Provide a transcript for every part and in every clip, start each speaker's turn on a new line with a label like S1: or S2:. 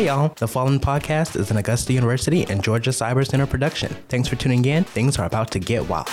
S1: Hey y'all, the Fallen podcast is an Augusta University and Georgia Cyber Center production. Thanks for tuning in. Things are about to get wild.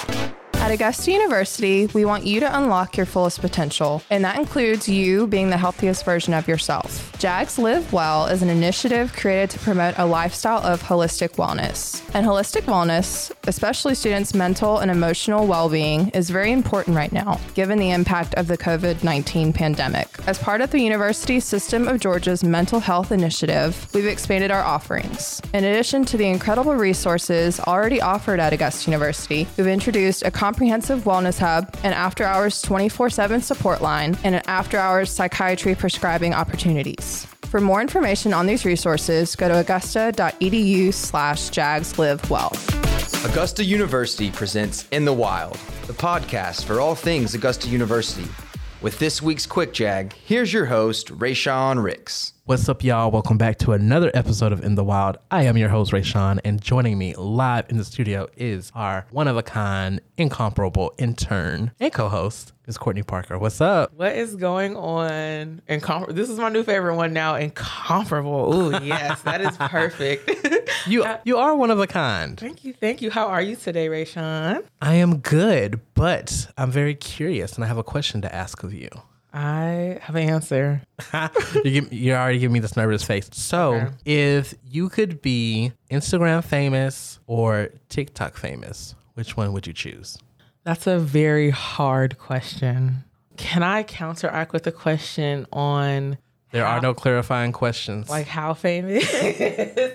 S2: At Augusta University, we want you to unlock your fullest potential, and that includes you being the healthiest version of yourself. JAGS Live Well is an initiative created to promote a lifestyle of holistic wellness. And holistic wellness, especially students' mental and emotional well being, is very important right now, given the impact of the COVID 19 pandemic. As part of the University System of Georgia's mental health initiative, we've expanded our offerings. In addition to the incredible resources already offered at Augusta University, we've introduced a comprehensive wellness hub, an after hours 24 7 support line, and an after hours psychiatry prescribing opportunities. For more information on these resources, go to augusta.edu slash jagslivewell.
S3: Augusta University presents In the Wild, the podcast for all things Augusta University. With this week's Quick Jag, here's your host, Rayshawn Ricks.
S1: What's up, y'all? Welcome back to another episode of In the Wild. I am your host, Rayshawn, and joining me live in the studio is our one of a kind, incomparable intern and co host, is Courtney Parker. What's up?
S4: What is going on? Incom- this is my new favorite one now. Incomparable. Ooh, yes, that is perfect.
S1: You you are one of a kind.
S4: thank you, thank you. How are you today, Rayshawn?
S1: I am good, but I'm very curious, and I have a question to ask of you.
S4: I have an answer.
S1: you give, you're already giving me this nervous face. So,
S4: Okay.
S1: if you could be Instagram famous or TikTok famous, which one would you choose?
S4: That's a very hard question. Can I counteract with a question on
S1: There
S4: How-
S1: are no clarifying questions.
S4: like how famous?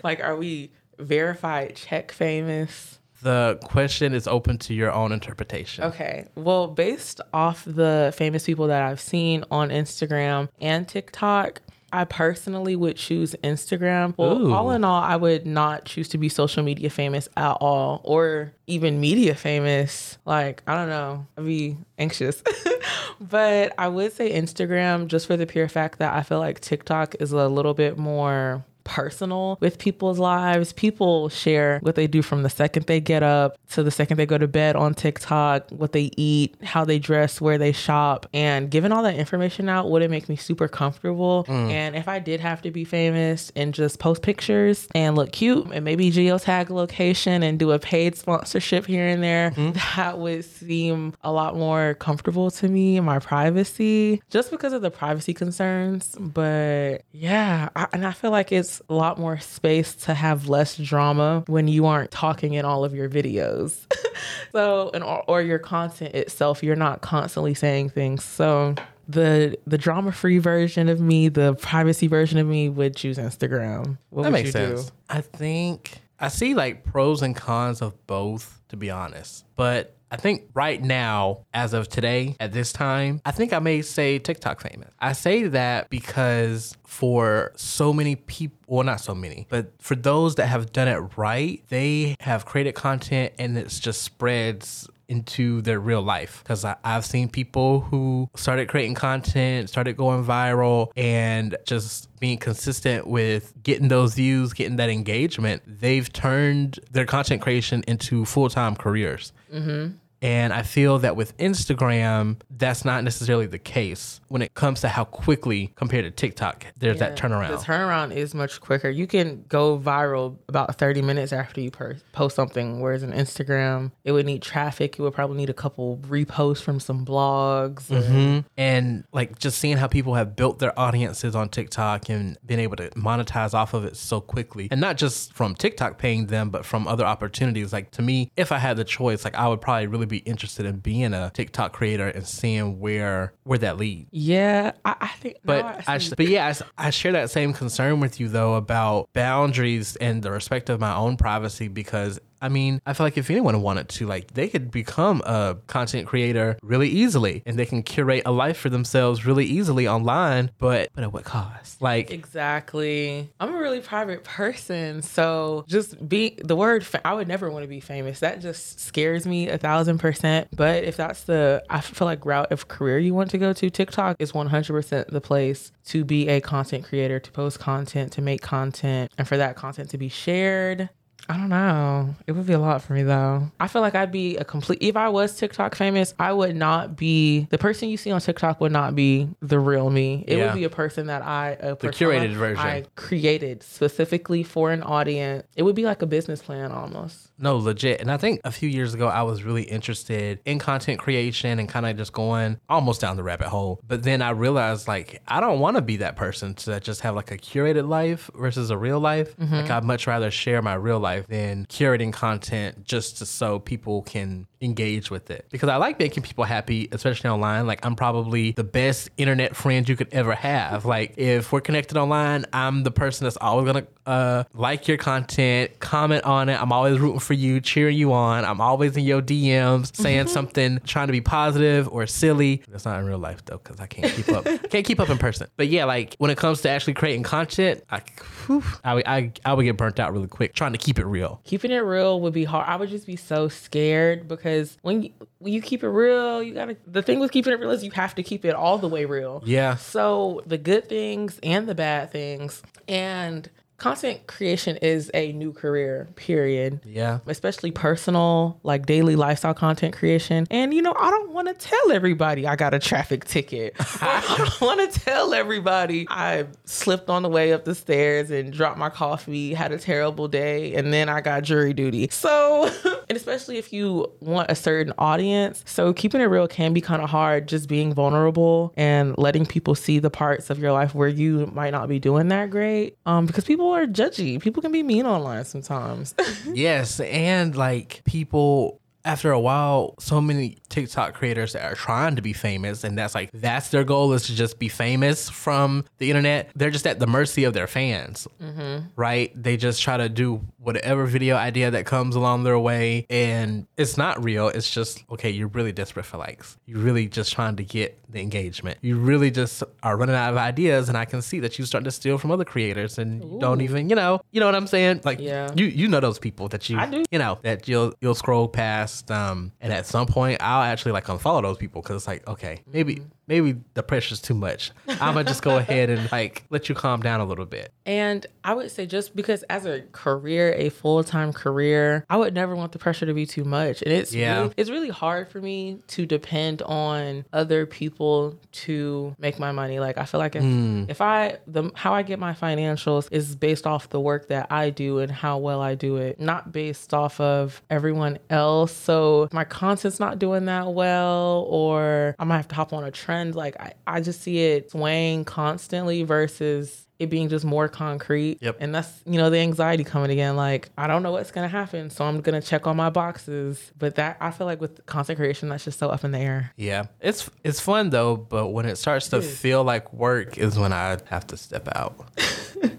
S4: like, are we verified check famous?
S1: the question is open to your own interpretation.
S4: Okay. Well, based off the famous people that I've seen on Instagram and TikTok, I personally would choose Instagram. Well,
S1: Ooh.
S4: all in all, I would not choose to be social media famous at all or even media famous. Like, I don't know. I'd be anxious. but I would say Instagram just for the pure fact that I feel like TikTok is a little bit more personal with people's lives. People share what they do from the second they get up to the second they go to bed on TikTok, what they eat, how they dress, where they shop. And giving all that information out wouldn't make me super comfortable. Mm. And if I did have to be famous and just post pictures and look cute and maybe geotag location and do a paid sponsorship here and there, mm-hmm. that would seem a lot more comfortable to me in my privacy just because of the privacy concerns. But yeah, I, and I feel like it's a lot more space to have less drama when you aren't talking in all of your videos. so, and or, or your content itself, you're not constantly saying things. So, the the drama free version of me, the privacy version of me would choose Instagram. What
S1: that makes
S4: you
S1: sense.
S4: do?
S1: I think I see like pros and cons of both, to be honest. But I think right now, as of today, at this time, I think I may say TikTok famous. I say that because for so many people, well, not so many, but for those that have done it right, they have created content and it's just spreads into their real life because I've seen people who started creating content, started going viral, and just being consistent with getting those views, getting that engagement. They've turned their content creation into full time careers. Mm-hmm. And I feel that with Instagram, that's not necessarily the case when it comes to how quickly, compared to TikTok, there's that turnaround.
S4: The turnaround is much quicker. You can go viral about 30 minutes after you post something, whereas in Instagram, it would need traffic. You would probably need a couple reposts from some blogs. and-
S1: Mhm. And like just seeing how people have built their audiences on TikTok and been able to monetize off of it so quickly. And not just from TikTok paying them, but from other opportunities. Like to me, if I had the choice, like I would probably really be interested in being a TikTok creator and seeing where where that leads.
S4: Yeah, I, I think.
S1: But
S4: now
S1: I,
S4: see-
S1: but yeah, I I, share that same concern with you though about boundaries and the respect of my own privacy because I mean, I feel like if anyone wanted to, like, they could become a content creator really easily, and they can curate a life for themselves really easily online. But but at what cost? Like,
S4: Exactly. I'm a really private person, so just be the word. Fa- I would never want to be famous. That just scares me a thousand percent. But if that's the, I feel like route of career you want to go to, TikTok is 100% the place to be a content creator, to post content, to make content, and for that content to be shared. I don't know. It would be a lot for me though. I feel like I'd be a complete. If I was TikTok famous, I would not be the person you see on TikTok. Would not be the real me. It
S1: Yeah.
S4: would be a person that I a
S1: The curated version.
S4: I created specifically for an audience. It would be like a business plan almost.
S1: No, legit. And I think a few years ago, I was really interested in content creation and kind of just going almost down the rabbit hole. But then I realized, like, I don't want to be that person to just have like a curated life versus a real life. Mm-hmm. Like, I'd much rather share my real life than curating content just to, so people can engage with it. Because I like making people happy, especially online. Like, I'm probably the best internet friend you could ever have. Like, if we're connected online, I'm the person that's always going to uh, like your content, comment on it. I'm always rooting for you, cheering you on. I'm always in your DMs saying something, trying to be positive or silly. That's not in real life though, because I can't keep up. can't keep up in person. But yeah, like when it comes to actually creating content, I, whew, I, I, I would get burnt out really quick trying to keep it real.
S4: Keeping it real would be hard. I would just be so scared because when you, when you keep it real, you gotta. The thing with keeping it real is you have to keep it all the way real.
S1: Yeah.
S4: So the good things and the bad things and content creation is a new career, period.
S1: Yeah.
S4: Especially personal, like daily lifestyle content creation. And you know, I don't want to tell everybody I got a traffic ticket. I don't want to tell everybody I slipped on the way up the stairs and dropped my coffee, had a terrible day, and then I got jury duty. So, and especially if you want a certain audience. So keeping it real can be kind of hard, just being vulnerable and letting people see the parts of your life where you might not be doing that great. Um, because people are judgy. People can be mean online sometimes.
S1: Yes, and like people after a while, so many TikTok creators that are trying to be famous, and that's like that's their goal is to just be famous from the internet. They're just at the mercy of their fans, mm-hmm. right? They just try to do whatever video idea that comes along their way, and it's not real. It's just okay. You're really desperate for likes. You're really just trying to get the engagement. You really just are running out of ideas, and I can see that you start to steal from other creators, and you don't even, you know, you know what I'm saying? Like,
S4: Yeah.
S1: you you know those people that you
S4: I do.
S1: you know that you'll you'll scroll past um and at some point I'll actually like unfollow those people because it's like okay maybe
S4: Mm-hmm.
S1: Maybe the pressure's too much I'm gonna just go ahead and like let you calm down a little bit
S4: And I would say just because as a career, a full time career, I would never want the pressure to be too much. And it's
S1: Yeah.
S4: really, it's really hard for me to depend on other people to make my money. Like I feel like if hmm. if I the how I get my financials is based off the work that I do and how well I do it, not based off of everyone else. So my content's not doing that well or I might have to hop on a trend. Like I, I just see it swaying constantly versus it being just more concrete.
S1: Yep.
S4: And that's, you know, the anxiety coming again. Like, I don't know what's going to happen. So I'm going to check all my boxes. But that, I feel like with content creation, that's just so up in the air.
S1: yeah it's it's fun though but when it starts to feel like work is when I have to step out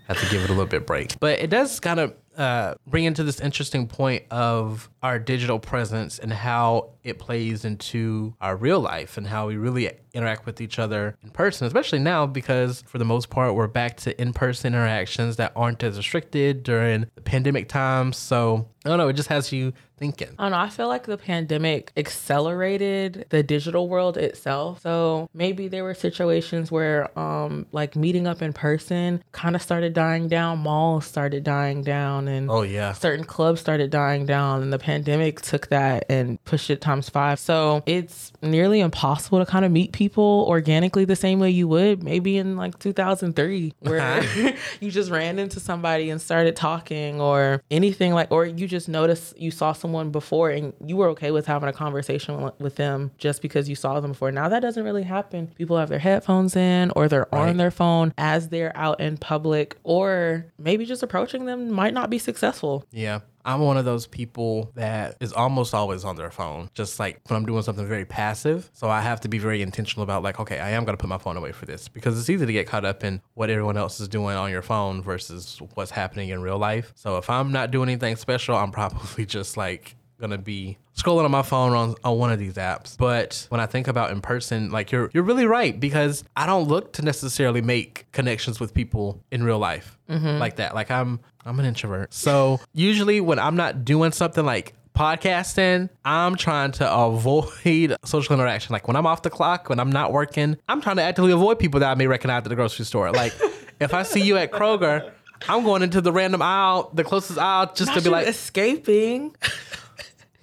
S1: have to give it a little bit break but it does kind of uh, bring into this interesting point of our digital presence and how it plays into our real life and how we really interact with each other in person, especially now because for the most part we're back to in-person interactions that aren't as restricted during the pandemic times. So I don't know, it just has you thinking.
S4: I don't know. I feel like the pandemic accelerated the digital world itself. So maybe there were situations where, um, like meeting up in person kind of started dying down. Malls started dying down, and
S1: Oh yeah.
S4: certain clubs started dying down and the pandemic took that and pushed it times five so it's nearly impossible to kind of meet people organically the same way you would maybe in like 2003 where you just ran into somebody and started talking or anything like or you just noticed you saw someone before and you were okay with having a conversation with- with them just because you saw them before now that doesn't really happen people have their headphones in or they're
S1: Right.
S4: on their phone as they're out in public or maybe just approaching them might not be successful
S1: Yeah. I'm one of those people that is almost always on their phone, just like when I'm doing something very passive. So I have to be very intentional about, like, okay, I am going to put my phone away for this because it's easy to get caught up in what everyone else is doing on your phone versus what's happening in real life. So if I'm not doing anything special, I'm probably just like, gonna be scrolling on my phone on, on one of these apps. But when I think about in person, like you're you're really right because I don't look to necessarily make connections with people in real life mm-hmm. like that. Like I'm I'm an introvert. So usually when I'm not doing something like podcasting, I'm trying to avoid social interaction. Like when I'm off the clock, when I'm not working, I'm trying to actively avoid people that I may recognize at the grocery store. Like if I see you at Kroger, I'm going into the random aisle, the closest aisle, just
S4: Not
S1: to be like,
S4: escaping.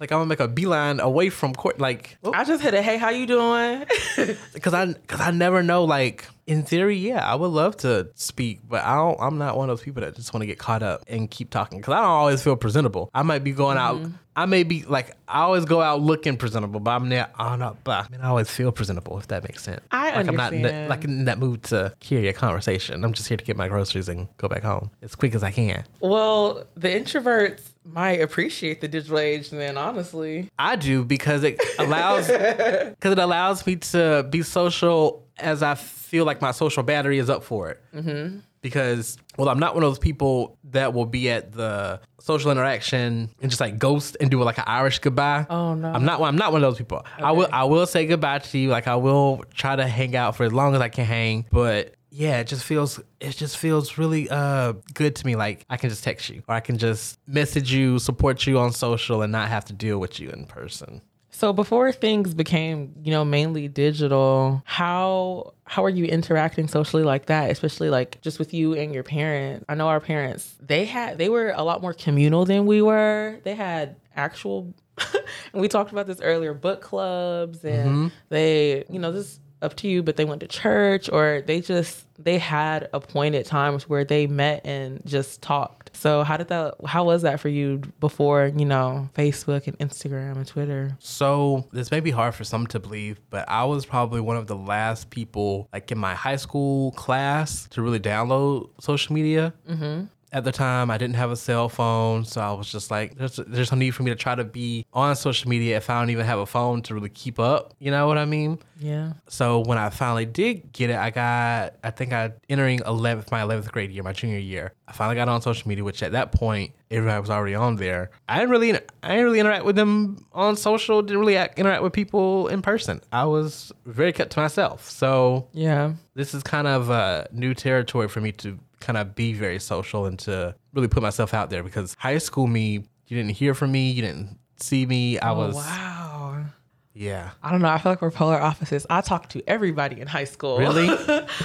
S1: like I'm gonna make a beeline away from court, like,
S4: I just hit a hey, how you doing?
S1: because I, because I never know. Like in theory, yeah, I would love to speak, but I don't. I'm not one of those people that just want to get caught up and keep talking because I don't always feel presentable. I might be going out. Mm-hmm. I may be like I always go out looking presentable, but I'm not. I'm not. But I mean, I always feel presentable if that makes sense.
S4: I
S1: like I'm not in the,
S4: understand.
S1: like in that mood to carry a conversation. I'm just here to get my groceries and go back home as quick as I can.
S4: well, the introverts might appreciate the digital age then, honestly.
S1: I do because it allows because it allows me to be social as I feel like my social battery is up for it. Mm-hmm. Because well, I'm not one of those people that will be at the social interaction and just like ghost and do like an Irish goodbye.
S4: Oh, no.
S1: I'm not. one- I'm not one of those people. I will. I will say goodbye to you. Like I will try to hang out for as long as I can hang. But yeah, it just feels. It just feels really uh good to me. Like I can just text you or I can just message you, support you on social, and not have to deal with you in person.
S4: So before things became, you know, mainly digital, how how are you interacting socially like that, especially like just with you and your parents? I know our parents, they had they were a lot more communal than we were. They had actual and we talked about this earlier, book clubs and mm-hmm. they, you know, this is up to you, but they went to church or they just they had appointed times where they met and just talked. So how did that how was that for you before, you know, Facebook and Instagram and Twitter?
S1: So this may be hard for some to believe, but I was probably one of the last people, like in my high school class, to really download social media. Mm-hmm. At the time, I didn't have a cell phone, so I was just like, "There's there's no need for me to try to be on social media if I don't even have a phone to really keep up." You know what I mean?
S4: Yeah.
S1: So when I finally did get it, I got I think I entering 11th my 11th grade year, my junior year. I finally got on social media, which at that point everybody was already on there. I didn't really I didn't really interact with them on social. Didn't really act, interact with people in person. I was very kept to myself. So
S4: Yeah.
S1: this is kind of uh, new territory for me to kind of be very social and to really put myself out there because high school me, you didn't hear from me, you didn't see me. I oh, was
S4: Oh, wow.
S1: yeah.
S4: I don't know. I feel like we're polar opposites. I talked to everybody in high school.
S1: Really?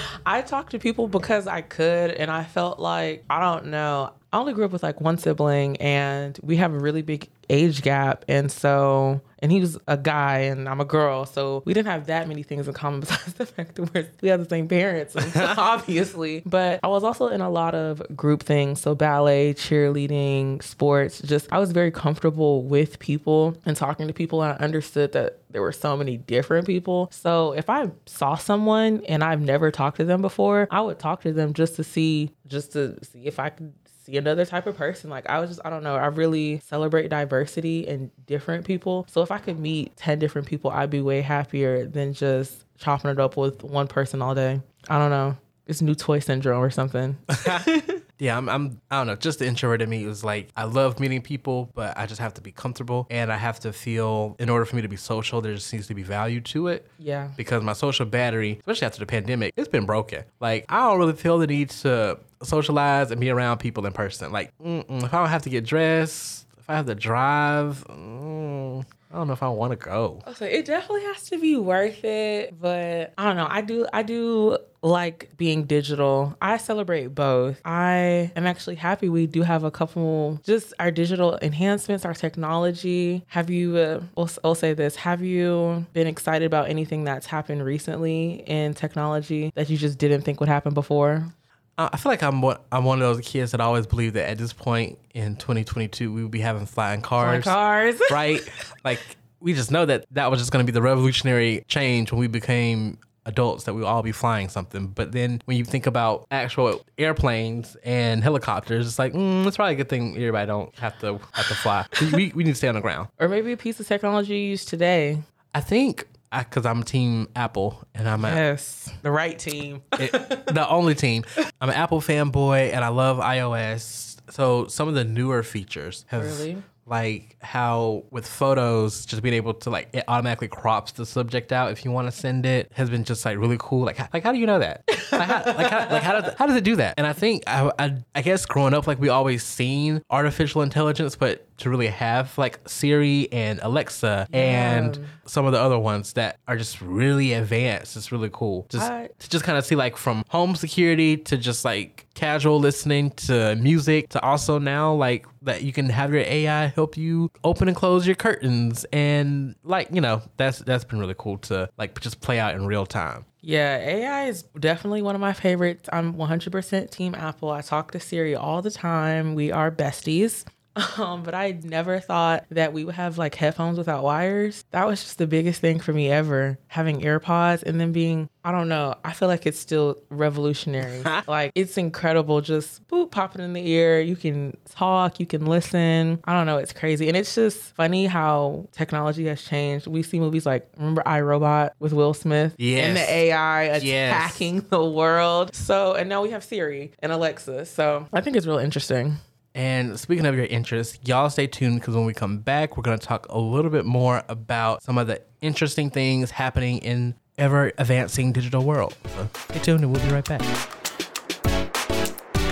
S4: I talked to people because I could, and I felt like I don't know. I only grew up with like one sibling, and we have a really big age gap, and so and he was a guy, and I'm a girl, so we didn't have that many things in common besides the fact that we're, we have the same parents, obviously. But I was also in a lot of group things, so ballet, cheerleading, sports. Just I was very comfortable with people and talking to people, and I understood that there were so many different people. So if I saw someone and I've never talked to them before, I would talk to them just to see, just to see if I could see another type of person. Like I was just, I don't know, I really celebrate diversity and different people. So if I could meet 10 different people, I'd be way happier than just chopping it up with one person all day. I don't know. It's new toy syndrome or something.
S1: Yeah, I'm, I'm, I don't know. Just the introvert in me was like, I love meeting people, but I just have to be comfortable and I have to feel, in order for me to be social, there just needs to be value to it.
S4: Yeah.
S1: Because my social battery, especially after the pandemic, it's been broken. Like, I don't really feel the need to socialize and be around people in person. Like, mm-mm, if I don't have to get dressed, if I have to drive, mm, I don't know if I want to go.
S4: So it definitely has to be worth it, but I don't know. I do I do like being digital. I celebrate both. I am actually happy we do have a couple just our digital enhancements, our technology. Have you uh, we'll, I'll say this, have you been excited about anything that's happened recently in technology that you just didn't think would happen before?
S1: I feel like I'm one, I'm one of those kids that always believe that at this point in 2022 we would be having flying cars,
S4: cars.
S1: right? like we just know that that was just going to be the revolutionary change when we became adults that we all be flying something. But then when you think about actual airplanes and helicopters, it's like mm, it's probably a good thing everybody don't have to have to fly. we, we, need to stay on the ground.
S4: Or maybe a piece of technology you use today.
S1: I think because I'm team Apple and I'm a,
S4: Yes. The right team.
S1: it, the only team. I'm an Apple fanboy and I love iOS. So some of the newer features have
S4: Really?
S1: Like how with photos just being able to like it automatically crops the subject out if you want to send it has been just like really cool. Like how- like how do you know that? Like how, like how, like how does how does it do that? And I think I, I I guess growing up like we always seen artificial intelligence, but to really have like Siri and Alexa and some of the other ones that are just really advanced. It's really cool. Just
S4: I-
S1: to just kind of see like from home security to just like casual listening to music to also now like that you can have your AI help you open and close your curtains and like you know that's that's been really cool to like just play out in real time.
S4: Yeah, AI is definitely one of my favorites. I'm 100% Team Apple. I talk to Siri all the time. We are besties. Um, but I never thought that we would have like headphones without wires. That was just the biggest thing for me ever. Having AirPods and then being, I don't know, I feel like it's still revolutionary. like it's incredible. Just boop, pop it in the ear. You can talk, you can listen. I don't know, it's crazy. And it's just funny how technology has changed. We see movies like, remember iRobot with Will Smith?
S1: Yes.
S4: And the AI
S1: Yes.
S4: attacking the world. So, and now we have Siri and Alexa. So I think it's real interesting.
S1: And speaking of your interests, y'all stay tuned because when we come back, we're going to talk a little bit more about some of the interesting things happening in ever advancing digital world. So stay tuned and we'll be right back.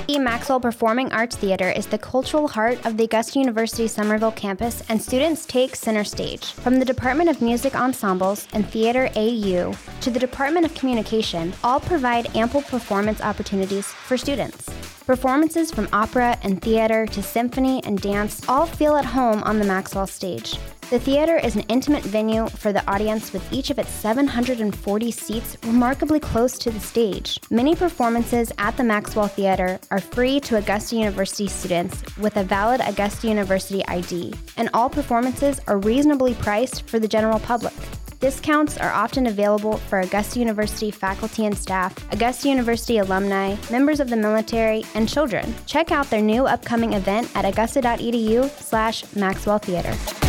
S5: The Maxwell Performing Arts Theater is the cultural heart of the Augusta University Summerville campus, and students take center stage. From the Department of Music Ensembles and Theater AU to the Department of Communication, all provide ample performance opportunities for students. Performances from opera and theater to symphony and dance all feel at home on the Maxwell stage. The theater is an intimate venue for the audience with each of its 740 seats remarkably close to the stage. Many performances at the Maxwell Theater are free to Augusta University students with a valid Augusta University ID, and all performances are reasonably priced for the general public. Discounts are often available for Augusta University faculty and staff, Augusta University alumni, members of the military, and children. Check out their new upcoming event at augusta.edu slash Maxwell Theater.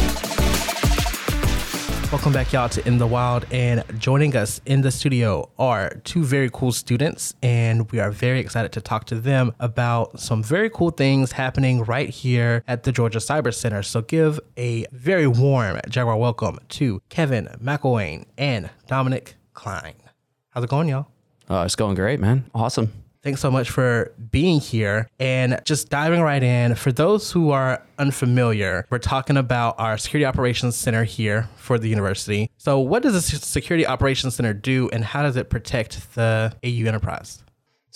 S1: Welcome back, y'all, to In the Wild. And joining us in the studio are two very cool students, and we are very excited to talk to them about some very cool things happening right here at the Georgia Cyber Center. So, give a very warm Jaguar welcome to Kevin McElwain and Dominic Klein. How's it going, y'all?
S6: Uh, it's going great, man. Awesome.
S1: Thanks so much for being here and just diving right in. For those who are unfamiliar, we're talking about our Security Operations Center here for the university. So, what does the Security Operations Center do and how does it protect the AU enterprise?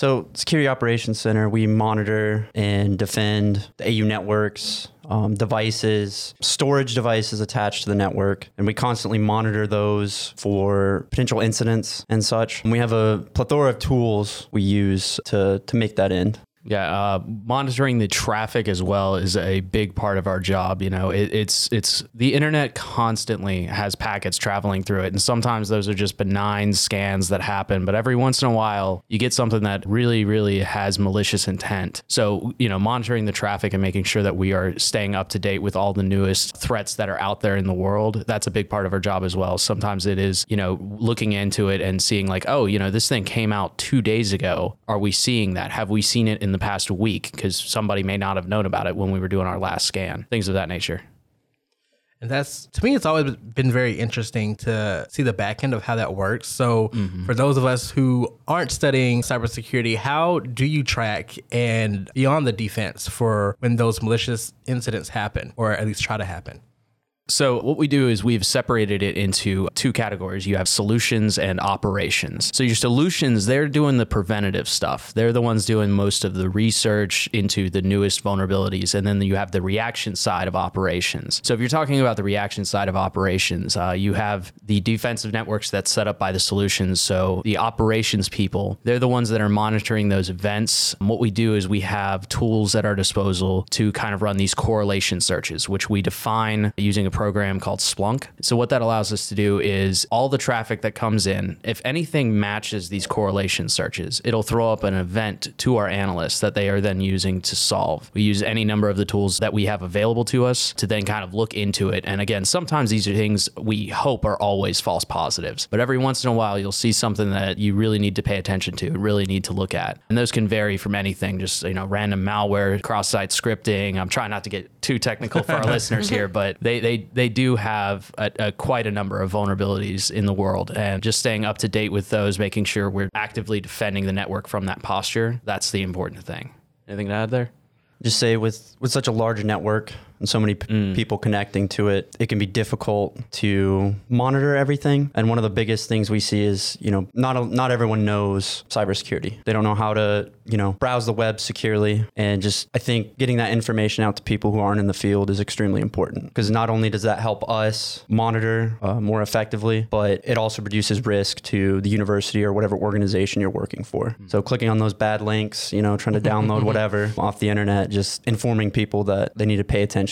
S6: So, Security Operations Center, we monitor and defend the AU networks, um, devices, storage devices attached to the network, and we constantly monitor those for potential incidents and such. And we have a plethora of tools we use to to make that end.
S7: Yeah, uh, monitoring the traffic as well is a big part of our job. You know, it, it's it's the internet constantly has packets traveling through it, and sometimes those are just benign scans that happen. But every once in a while, you get something that really, really has malicious intent. So, you know, monitoring the traffic and making sure that we are staying up to date with all the newest threats that are out there in the world. That's a big part of our job as well. Sometimes it is, you know, looking into it and seeing like, oh, you know, this thing came out two days ago. Are we seeing that? Have we seen it in the past week? Because somebody may not have known about it when we were doing our last scan. Things of that nature.
S1: And that's to me, it's always been very interesting to see the back end of how that works. So, mm-hmm. for those of us who aren't studying cybersecurity, how do you track and beyond the defense for when those malicious incidents happen, or at least try to happen?
S7: So what we do is we've separated it into two categories. You have solutions and operations. So your solutions, they're doing the preventative stuff. They're the ones doing most of the research into the newest vulnerabilities. And then you have the reaction side of operations. So if you're talking about the reaction side of operations, uh, you have the defensive networks that's set up by the solutions. So the operations people, they're the ones that are monitoring those events. And what we do is we have tools at our disposal to kind of run these correlation searches, which we define using a program called Splunk. So what that allows us to do is all the traffic that comes in, if anything matches these correlation searches, it'll throw up an event to our analysts that they are then using to solve. We use any number of the tools that we have available to us to then kind of look into it. And again, sometimes these are things we hope are always false positives, but every once in a while you'll see something that you really need to pay attention to, really need to look at. And those can vary from anything, just you know, random malware, cross-site scripting. I'm trying not to get too technical for our listeners here, but they they they do have a, a, quite a number of vulnerabilities in the world, and just staying up to date with those, making sure we're actively defending the network from that posture. That's the important thing. Anything to add there?
S6: Just say with with such a large network and so many p- people connecting to it, it can be difficult to monitor everything. And one of the biggest things we see is, you know, not a, not everyone knows cybersecurity. They don't know how to, you know, browse the web securely. And just I think getting that information out to people who aren't in the field is extremely important because not only does that help us monitor uh, more effectively, but it also reduces risk to the university or whatever organization you're working for. So clicking on those bad links, you know, trying to download whatever off the internet, just informing people that they need to pay attention.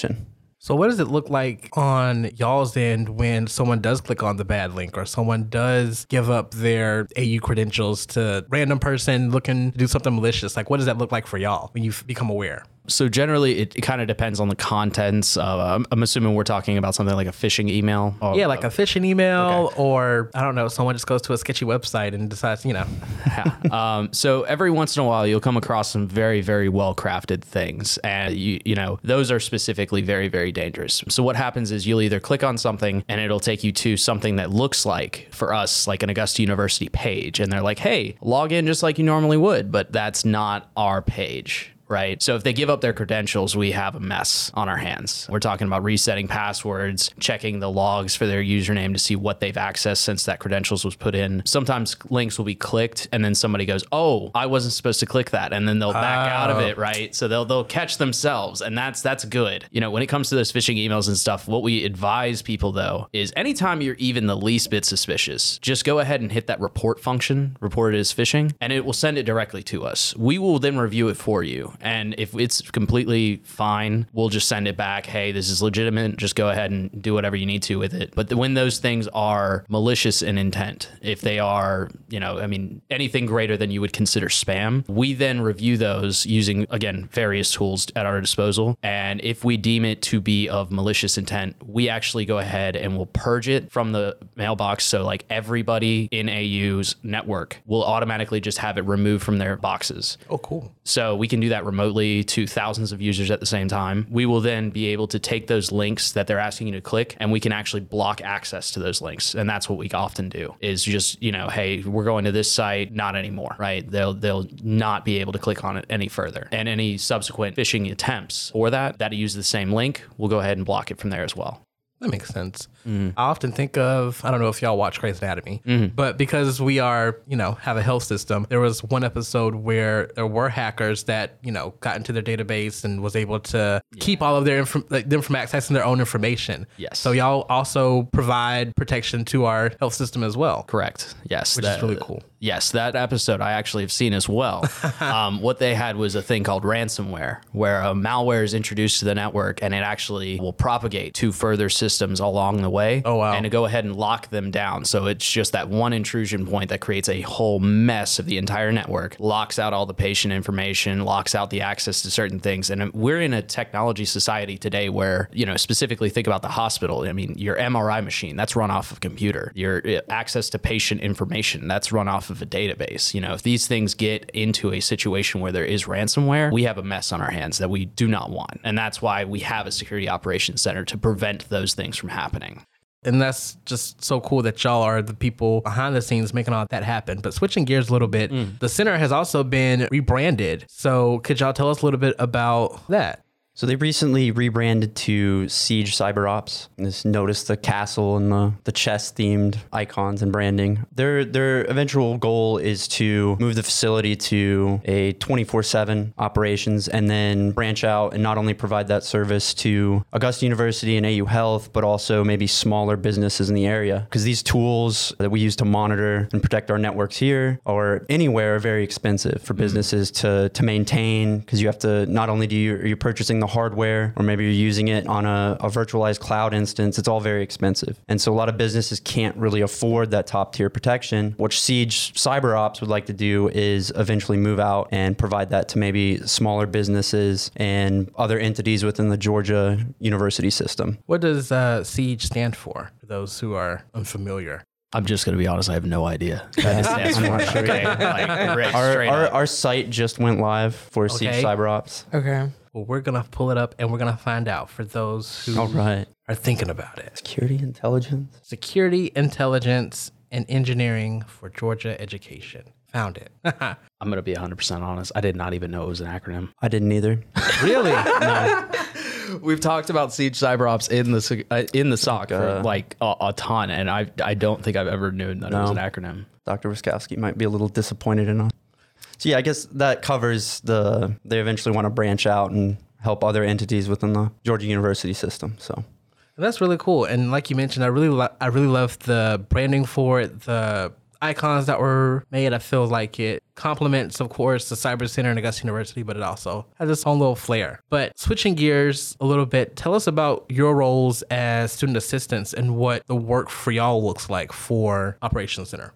S1: So, what does it look like on y'all's end when someone does click on the bad link or someone does give up their AU credentials to random person looking to do something malicious? Like, what does that look like for y'all when you become aware?
S7: So generally, it, it kind of depends on the contents. Of, I'm, I'm assuming we're talking about something like a phishing email. Or,
S1: Yeah, like a phishing email, or I don't know, someone just goes to a sketchy website and decides, you know,
S7: um, so every once in a while, you'll come across some very, very well crafted things, and you you know those are specifically very, very dangerous. So what happens is you'll either click on something and it'll take you to something that looks like for us like an Augusta University page, and they're like, hey, log in just like you normally would, but that's not our page right? So if they give up their credentials, we have a mess on our hands. We're talking about resetting passwords, checking the logs for their username to see what they've accessed since that credentials was put in. Sometimes links will be clicked and then somebody goes, "Oh, I wasn't supposed to click that." And then they'll back ah. out of it, right? So they'll they'll catch themselves and that's that's good. You know, when it comes to those phishing emails and stuff, what we advise people though is anytime you're even the least bit suspicious, just go ahead and hit that report function, report it as phishing, and it will send it directly to us. We will then review it for you. And if it's completely fine, we'll just send it back. Hey, this is legitimate. Just go ahead and do whatever you need to with it. But when those things are malicious in intent, if they are, you know, I mean, anything greater than you would consider spam, we then review those using, again, various tools at our disposal. And if we deem it to be of malicious intent, we actually go ahead and we'll purge it from the mailbox. So, like, everybody in AU's network will automatically just have it removed from their boxes.
S1: oh, cool.
S7: So we can do that remotely to thousands of users at the same time. We will then be able to take those links that they're asking you to click and we can actually block access to those links. And that's what we often do is just, you know, hey, we're going to this site, not anymore, right? They'll they'll not be able to click on it any further. And any subsequent phishing attempts for that that use the same link, we'll go ahead and block it from there as well.
S1: That makes sense. Mm-hmm. I often think of I don't know if y'all watch Grey's Anatomy, mm-hmm. but because we are you know have a health system, there was one episode where there were hackers that you know got into their database and was able to keep all of their inf- like, them from accessing their own information.
S7: Yes.
S1: So y'all also provide protection to our health system as well.
S7: Correct. Yes.
S1: Which is really cool.
S7: Yes, that episode I actually have seen as well. um, what they had was a thing called ransomware, where a malware is introduced to the network and it actually will propagate to further systems along the way.
S1: Oh, wow.
S7: And to go ahead and lock them down. So it's just that one intrusion point that creates a whole mess of the entire network, locks out all the patient information, locks out the access to certain things. And we're in a technology society today where, you know, specifically think about the hospital. I mean, your MRI machine, that's run off of a computer. Your uh, access to patient information, that's run off of a database. You know, if these things get into a situation where there is ransomware, we have a mess on our hands that we do not want. And that's why we have a security operations center to prevent those things from happening.
S1: And that's just so cool that y'all are the people behind the scenes making all that happen. But switching gears a little bit, mm. the center has also been rebranded. So could y'all tell us a little bit about that?
S6: So they recently rebranded to Siege Cyber Ops. Just notice the castle and the, the chess themed icons and branding. Their their eventual goal is to move the facility to a 24/7 operations and then branch out and not only provide that service to Augusta University and AU Health, but also maybe smaller businesses in the area. Because these tools that we use to monitor and protect our networks here or anywhere are very expensive for hmm. businesses to to maintain. Because you have to not only do you are you purchasing the hardware or maybe you're using it on a, a virtualized cloud instance, it's all very expensive. And so a lot of businesses can't really afford that top tier protection. What Siege Cyber Ops would like to do is eventually move out and provide that to maybe smaller businesses and other entities within the Georgia university system.
S1: What does uh, Siege stand for, for those who are unfamiliar?
S7: I'm just going to be honest, I have no idea. That. Okay, like, right,
S6: Our, our, our site just went live for Siege
S1: Okay.
S6: Cyber Ops.
S4: Okay.
S1: Well, we're going to pull it up and we're going to find out for those who
S6: All right.
S1: are thinking about it.
S6: Security intelligence.
S1: Security, Intelligence, and Engineering for Georgia Education. Found it.
S7: I'm going to be 100% honest. I did not even know it was an acronym.
S6: I didn't either.
S1: really?
S7: We've talked about Siege CyberOps in the uh, in the SOC for
S6: uh,
S7: like a, a ton, and I I don't think I've ever known that it was an acronym.
S6: Dr. Wiskowski might be a little disappointed in us. So yeah, I guess that covers the. They eventually want to branch out and help other entities within the Georgia University system. So
S1: And that's really cool. And like you mentioned, I really lo- I really love the branding for it, the icons that were made. I feel like it complements, of course, the Cyber Center and Augusta University, but it also has its own little flair. But switching gears a little bit, tell us about your roles as student assistants and what the work for y'all looks like for Operations Center.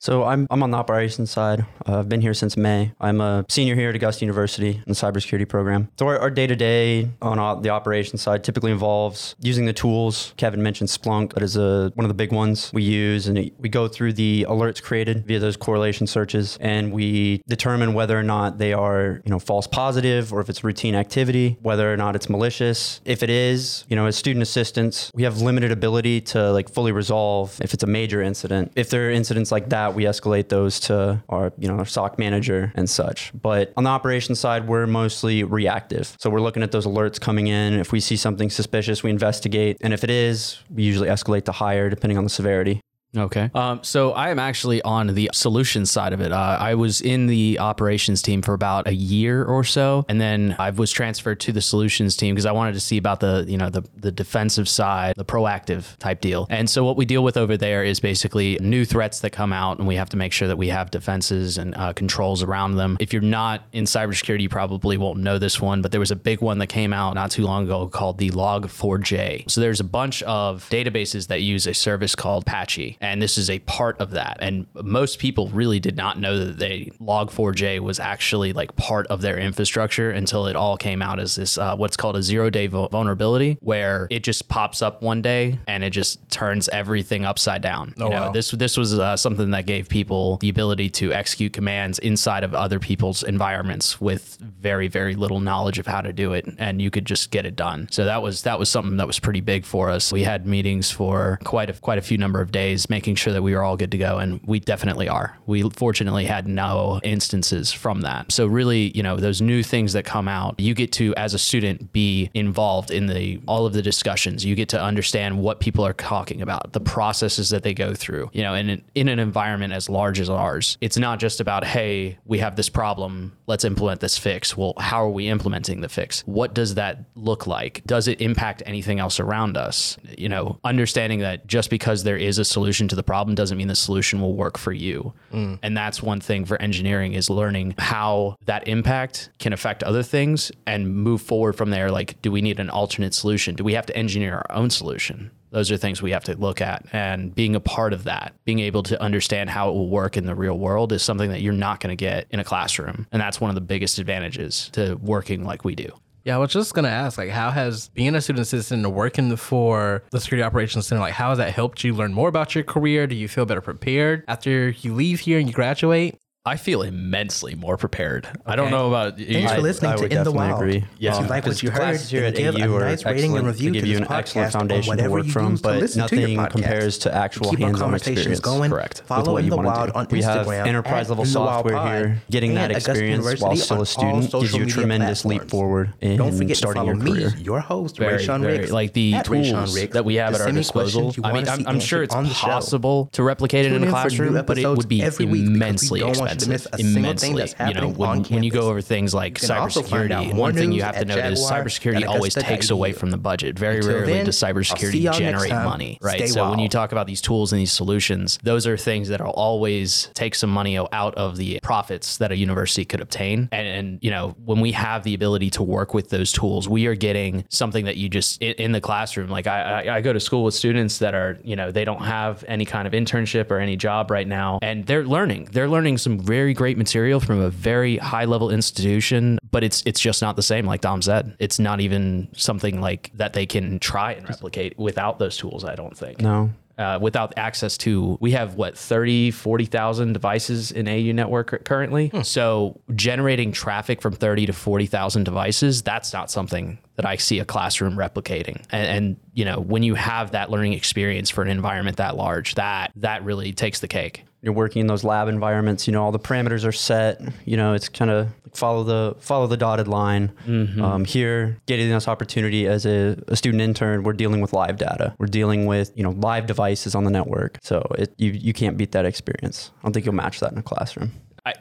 S6: So I'm, I'm on the operations side. Uh, I've been here since May. I'm a senior here at Augusta University in the cybersecurity program. So our, our day-to-day on uh, the operations side typically involves using the tools. Kevin mentioned Splunk. That is a, one of the big ones we use. And it- we go through the alerts created via those correlation searches and we determine whether or not they are, you know, false positive or if it's routine activity, whether or not it's malicious. If it is, you know, as student assistants, we have limited ability to like fully resolve if it's a major incident. If there are incidents like that, we escalate those to our, you know, our SOC manager and such. But on the operations side, we're mostly reactive. So we're looking at those alerts coming in. If we see something suspicious, we investigate. And if it is, we usually escalate to higher depending on the severity.
S7: Okay. Um, so I am actually on the solutions side of it. Uh, I was in the operations team for about a year or so, and then I was transferred to the solutions team because I wanted to see about the you know the the defensive side, the proactive type deal. And so what we deal with over there is basically new threats that come out, and we have to make sure that we have defenses and uh, controls around them. If you're not in cybersecurity, you probably won't know this one, but there was a big one that came out not too long ago called the Log4j. So there's a bunch of databases that use a service called Apache, and this is a part of that. And most people really did not know that they Log4j was actually like part of their infrastructure until it all came out as this uh, what's called a zero day vulnerability, where it just pops up one day and it just turns everything upside down. you know,
S1: wow.
S7: this this was uh, something that gave people the ability to execute commands inside of other people's environments with very very little knowledge of how to do it, and you could just get it done. So that was that was something that was pretty big for us. We had meetings for quite a quite a few number of days, making sure that we were all good to go, and we definitely are. We fortunately had no instances from that. So really, you know, those new things that come out, you get to as a student be involved in the all of the discussions. You get to understand what people are talking about, the processes that they go through. You know, and in, in an environment as large as ours, it's not just about hey, we have this problem, let's implement this fix. Well, how are we implementing the fix? What does that look like? Does it impact anything else around us? You know, understanding that just because there is a solution to the problem doesn't mean the solution will work for you. Mm. And that's one thing for engineering is learning how that impact can affect other things and move forward from there. Like, do we need an alternate solution? Do we have to engineer our own solution? Those are things we have to look at. And being a part of that, being able to understand how it will work in the real world is something that you're not going to get in a classroom. And that's one of the biggest advantages to working like we do.
S1: Yeah, I was just gonna ask, like, how has being a student assistant and working for the Security Operations Center, like, how has that helped you learn more about your career? Do you feel better prepared after you leave here and you graduate?
S7: I feel immensely more prepared. I don't know about you.
S8: Thanks for listening
S6: I
S8: to
S6: would
S8: In the
S6: definitely
S8: Wild.
S6: agree.
S8: If
S6: Um,
S8: you like what you heard,
S6: classes here
S8: then
S6: at
S8: give
S6: AU
S8: a
S6: are
S8: nice rating and review
S6: They give
S8: to
S6: you
S8: this
S6: an excellent
S8: podcast on
S6: foundation to
S8: whatever
S6: work
S8: you
S6: from,
S8: use to
S6: but
S8: listen to your
S6: nothing
S8: podcast.
S6: compares to actual
S8: Keep our
S6: hands-on experience.
S8: going.
S7: Correct.
S6: with
S8: Follow In the
S6: wanna
S8: Wild
S6: do.
S8: on
S6: We have enterprise
S8: at
S6: level
S8: In the Wild
S6: software
S8: Pod,
S6: here. Getting that
S8: Augusta
S6: experience while still a student gives you a
S8: media
S6: tremendous leap forward in
S8: Don't forget to follow
S6: your
S8: me, your host,
S7: very,
S8: Rayshawn
S7: very-
S8: Riggs.
S7: like the
S8: at Rayshawn
S7: tools that we have at our disposal. I mean, I'm sure it's
S8: answered on the show.
S7: possible to replicate it in a
S8: in for new
S7: classroom, but it would be
S8: every week because we
S7: immensely
S8: don't want you to
S7: expensive.
S8: miss a single thing
S7: Immensely,
S8: that's
S7: you know, when, when you go over things like
S8: You can also find out
S7: cybersecurity, one thing you have to note is cybersecurity always takes away from the budget. Very
S8: Until
S7: rarely
S8: then,
S7: does cybersecurity generate money, right?
S8: Stay
S7: So when you talk about these tools and these solutions, those are things that will always take some money out of the profits that a university could obtain. And, and you know, when we have the ability to work with those tools, we are getting something that you just in, in the classroom. Like I, I, I go to school with students that are, you know, they don't have any kind of internship or any job right now, and they're learning. They're learning some very great material from a very high level institution, but it's it's just not the same. Like Dom said, it's not even something like that they can try and replicate without those tools. I don't think
S6: No.
S7: uh, without access to we have what 30 40,000 devices in AU network cur- currently so generating traffic from 30 to 40,000 devices that's not something that I see a classroom replicating and, and you know when you have that learning experience for an environment that large that that really takes the cake
S6: you're working in those lab environments, you know, all the parameters are set. You know, it's kind of follow the follow the dotted line. Um, here, getting this opportunity as a, a student intern, we're dealing with live data. We're dealing with you know live devices on the network. So it, you you can't beat that experience. I don't think you'll match that in a classroom.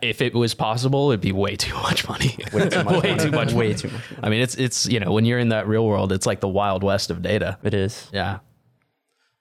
S7: If it was possible, it'd be way too much money.
S6: Way too much.
S7: way
S6: money.
S7: too much.
S6: Way too much.
S7: I mean, it's it's you know when you're in that real world, it's like the wild west of data.
S6: It is.
S7: Yeah.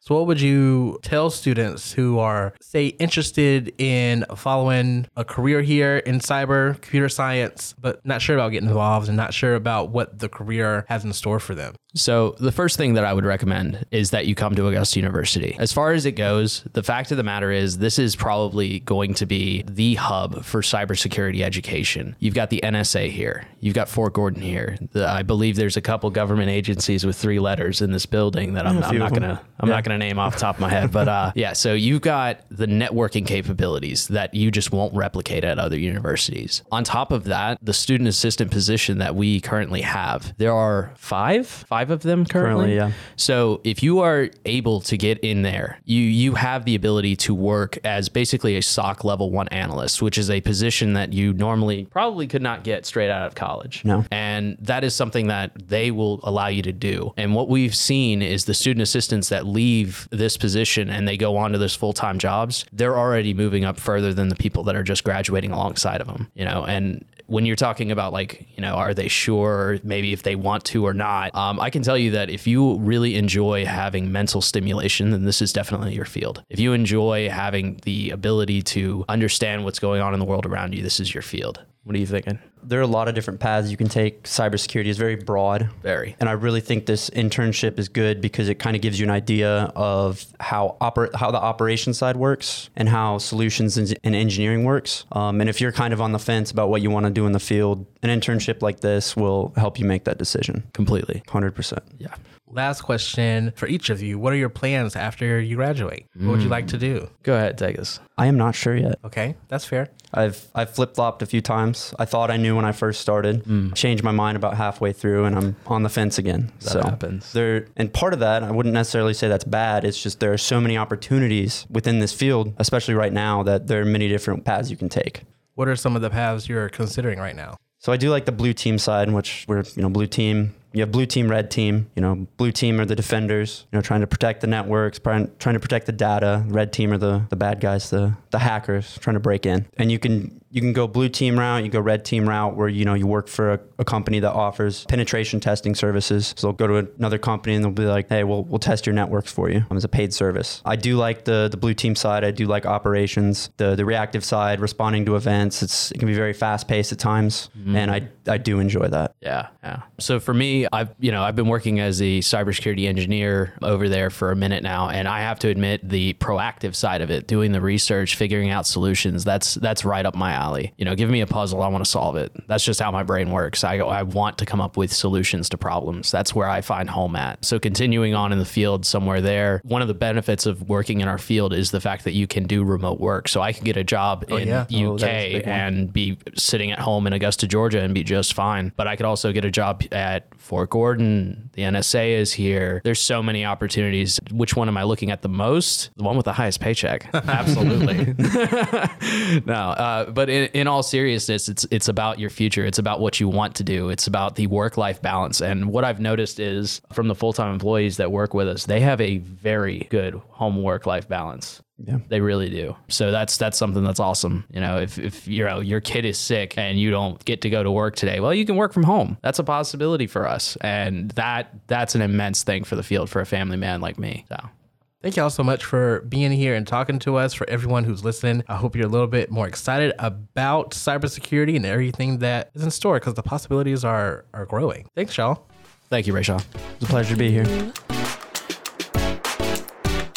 S1: So, what would you tell students who are, say, interested in following a career here in cyber computer science, but not sure about getting involved and not sure about what the career has in store for them?
S7: So the first thing that I would recommend is that you come to Augusta University. As far as it goes, the fact of the matter is this is probably going to be the hub for cybersecurity education. You've got the NSA here. You've got Fort Gordon here. The, I believe there's a couple government agencies with three letters in this building that I'm, I'm not gonna I'm not gonna name off the top of my head, but uh, yeah. So you've got the networking capabilities that you just won't replicate at other universities. On top of that, the student assistant position that we currently have, there are five five of them currently.
S6: Currently, yeah.
S7: So if you are able to get in there, you you have the ability to work as basically a SOC level one analyst, which is a position that you normally probably could not get straight out of college.
S6: No.
S7: And that is something that they will allow you to do. And what we've seen is the student assistants that leave this position and they go on to this full time jobs, they're already moving up further than the people that are just graduating alongside of them, you know, and when you're talking about like you know are they sure maybe if they want to or not um, i can tell you that if you really enjoy having mental stimulation then this is definitely your field. If you enjoy having the ability to understand what's going on in the world around you this is your field what are you thinking
S6: There are a lot of different paths you can take. Cybersecurity is very broad.
S7: very
S6: And I really think this internship is good because it kind of gives you an idea of how oper- how the operation side works and how solutions and and engineering works. Um, and if you're kind of on the fence about what you want to do in the field, an internship like this will help you make that decision.
S7: completely
S6: 100%.
S7: yeah
S1: Last question for each of you What are your plans after you graduate? What would you like to do? Mm.
S7: go ahead take us
S6: I am not sure yet.
S1: Okay, that's fair.
S6: I've I've flip flopped a few times. I thought I knew when I first started. Mm. Changed my mind about halfway through, and I'm on the fence again.
S7: That
S6: so
S7: happens.
S6: There and part of that, I wouldn't necessarily say that's bad. It's just there are so many opportunities within this field, especially right now, that there are many different paths you can take.
S1: What are some of the paths you're considering right now?
S6: So I do like the blue team side, which we're you know blue team. You have blue team, red team. You know, blue team are the defenders. You know, trying to protect the networks, trying, to protect the data. Red team are the the bad guys, the the hackers trying to break in. And you can you can go blue team route, you go red team route, where you know you work for a, a company that offers penetration testing services. So they'll go to another company and they'll be like, hey, we'll we'll test your networks for you um, as a paid service. I do like the the blue team side. I do like operations. The the reactive side, responding to events. It's it can be very fast paced at times, and I I do enjoy that.
S7: Yeah, yeah. So for me, I've you know I've been working as a cybersecurity engineer over there for a minute now, and I have to admit the proactive side of it, doing the research, figuring out solutions, that's that's right up my alley. You know, give me a puzzle, I want to solve it. That's just how my brain works. I I want to come up with solutions to problems. That's where I find home at. So continuing on in the field somewhere there, one of the benefits of working in our field is the fact that you can do remote work. So I can get a job in
S1: yeah.
S6: Oh,
S7: UK
S6: that is a big one.
S7: and be sitting at home in Augusta, Georgia, and be just fine. But I could also get a job at Fort Gordon. The NSA is here. There's so many opportunities. Which one am I looking at the most? The one with the highest paycheck. Absolutely. no, uh, but in, in all seriousness, it's it's about your future. It's about what you want to do. It's about the work life balance. And what I've noticed is from the full time employees that work with us, they have a very good home work life balance.
S6: Yeah.
S7: They really do. So that's that's something that's awesome. You know, if if you know your kid is sick and you don't get to go to work today, well, you can work from home. That's a possibility for us, and that that's an immense thing for the field for a family man like me. So.
S1: Thank y'all so much for being here and talking to us. For everyone who's listening, I hope you're a little bit more excited about cybersecurity and everything that is in store because the possibilities are are growing. Thanks, y'all.
S7: Thank you, Rayshawn.
S6: It's a pleasure to be here.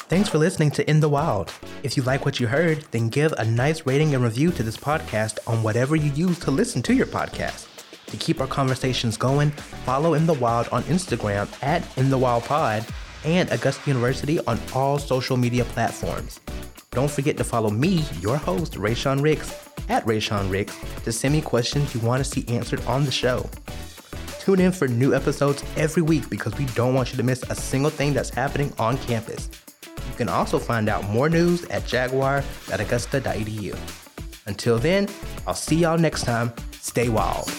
S1: Thanks for listening to In the Wild. If you like what you heard, then give a nice rating and review to this podcast on whatever you use to listen to your podcast. To keep our conversations going, follow In the Wild on Instagram at In the Wild Pod and Augusta University on all social media platforms. Don't forget to follow me, your host, Rayshawn Ricks, at Rayshawn Ricks, to send me questions you want to see answered on the show. Tune in for new episodes every week because we don't want you to miss a single thing that's happening on campus. You
S8: can also find out more news at jagwire.augusta.edu. Until then, I'll see y'all next time. Stay wild.